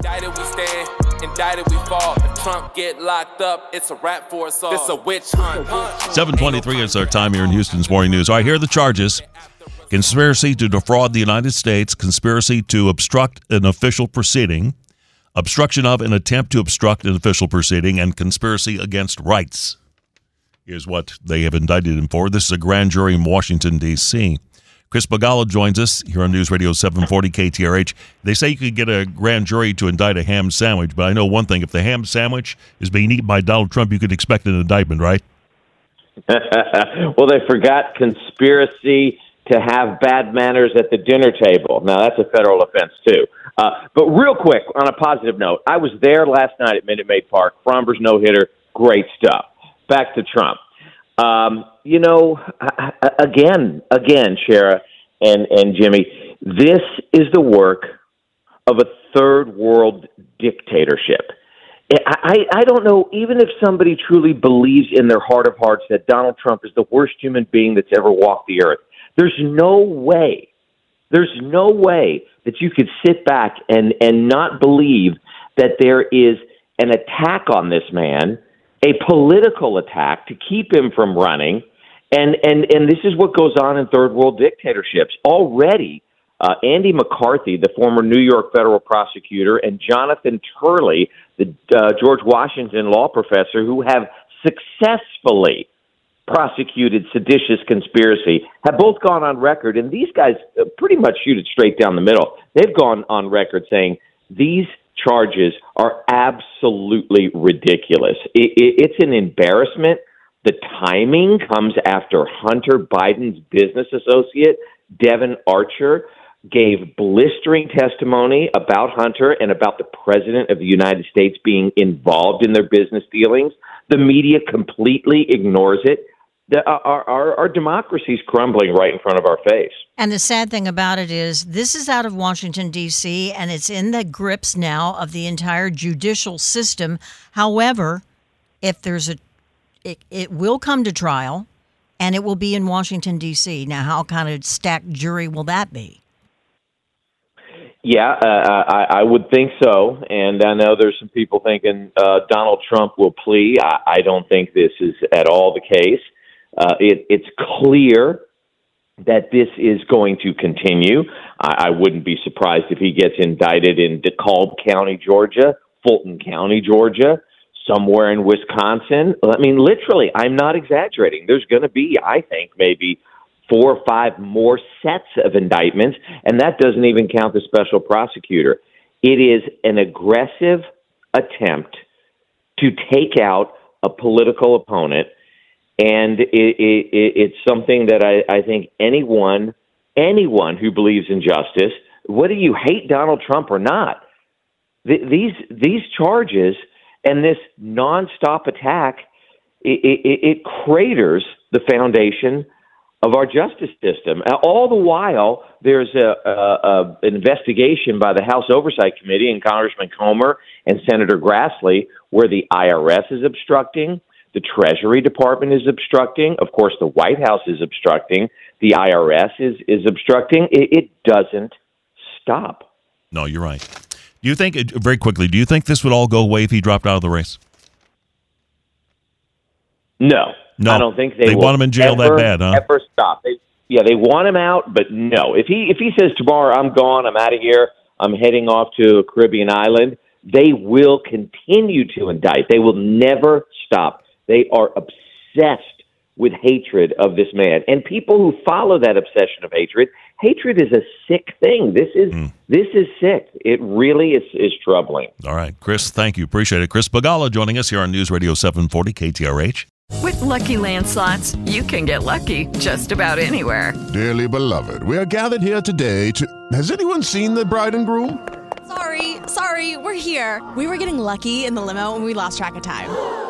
Indicted we stand, indicted we fall. If Trump get locked up, it's a rap for us all. It's a witch hunt. 723 is our time here in Houston's Morning News. All right, here are the charges. Conspiracy to defraud the United States, conspiracy to obstruct an official proceeding, obstruction of an attempt to obstruct an official proceeding, and conspiracy against rights is what they have indicted him for. This is a grand jury in Washington, D.C. Chris Begala joins us here on News Radio 740 KTRH. They say you could get a grand jury to indict a ham sandwich, but I know one thing. If the ham sandwich is being eaten by Donald Trump, you could expect an indictment, right? well, they forgot conspiracy to have bad manners at the dinner table. Now, that's a federal offense, too. Uh, but real quick, on a positive note, I was there last night at Minute Maid Park. Framber's no hitter, great stuff. Back to Trump. Um, you know, again, again, Shara and, and Jimmy, this is the work of a third world dictatorship. I, I don't know, even if somebody truly believes in their heart of hearts that Donald Trump is the worst human being that's ever walked the earth, there's no way, there's no way that you could sit back and, and not believe that there is an attack on this man, a political attack to keep him from running. And, and, and this is what goes on in third world dictatorships. Already, uh, Andy McCarthy, the former New York federal prosecutor, and Jonathan Turley, the uh, George Washington law professor, who have successfully prosecuted seditious conspiracy have both gone on record, and these guys uh, pretty much shoot it straight down the middle. They've gone on record saying these charges are absolutely ridiculous. It, it, it's an embarrassment. The timing comes after Hunter Biden's business associate, Devon Archer, gave blistering testimony about Hunter and about the president of the United States being involved in their business dealings. The media completely ignores it the, uh, our, our, our democracy is crumbling right in front of our face. And the sad thing about it is, this is out of Washington, D.C., and it's in the grips now of the entire judicial system. However, if there's a, it, it will come to trial and it will be in Washington, D.C. Now, how kind of stacked jury will that be? Yeah, uh, I, I would think so. And I know there's some people thinking uh, Donald Trump will plea. I, I don't think this is at all the case. Uh, it, it's clear that this is going to continue. I, I wouldn't be surprised if he gets indicted in DeKalb County, Georgia, Fulton County, Georgia, somewhere in Wisconsin. I mean, literally, I'm not exaggerating. There's going to be, I think, maybe four or five more sets of indictments, and that doesn't even count the special prosecutor. It is an aggressive attempt to take out a political opponent and it, it, it's something that I, I think anyone anyone who believes in justice, whether you hate Donald Trump or not, th- these these charges and this nonstop attack it, it, it craters the foundation of our justice system. All the while, there's a, a, a investigation by the House Oversight Committee and Congressman Comer and Senator Grassley, where the IRS is obstructing, the Treasury Department is obstructing. Of course, the White House is obstructing. The IRS is is obstructing. It, it doesn't stop. No, you're right. Do you think uh, very quickly? Do you think this would all go away if he dropped out of the race? No, no. I don't think they. They want him in jail ever, that bad, huh? Ever stop? They, yeah, they want him out, but no. If he if he says tomorrow I'm gone, I'm out of here, I'm heading off to a Caribbean island, they will continue to indict. They will never stop. They are obsessed with hatred of this man. And people who follow that obsession of hatred, hatred is a sick thing. This is mm. this is sick. It really is is troubling. All right, Chris, thank you. Appreciate it. Chris Begala joining us here on News Radio 740 KTRH. With lucky landslots, you can get lucky just about anywhere. Dearly beloved, we are gathered here today to Has anyone seen the bride and groom? Sorry, sorry sorry, we're here. We were getting lucky in the limo and we lost track of time.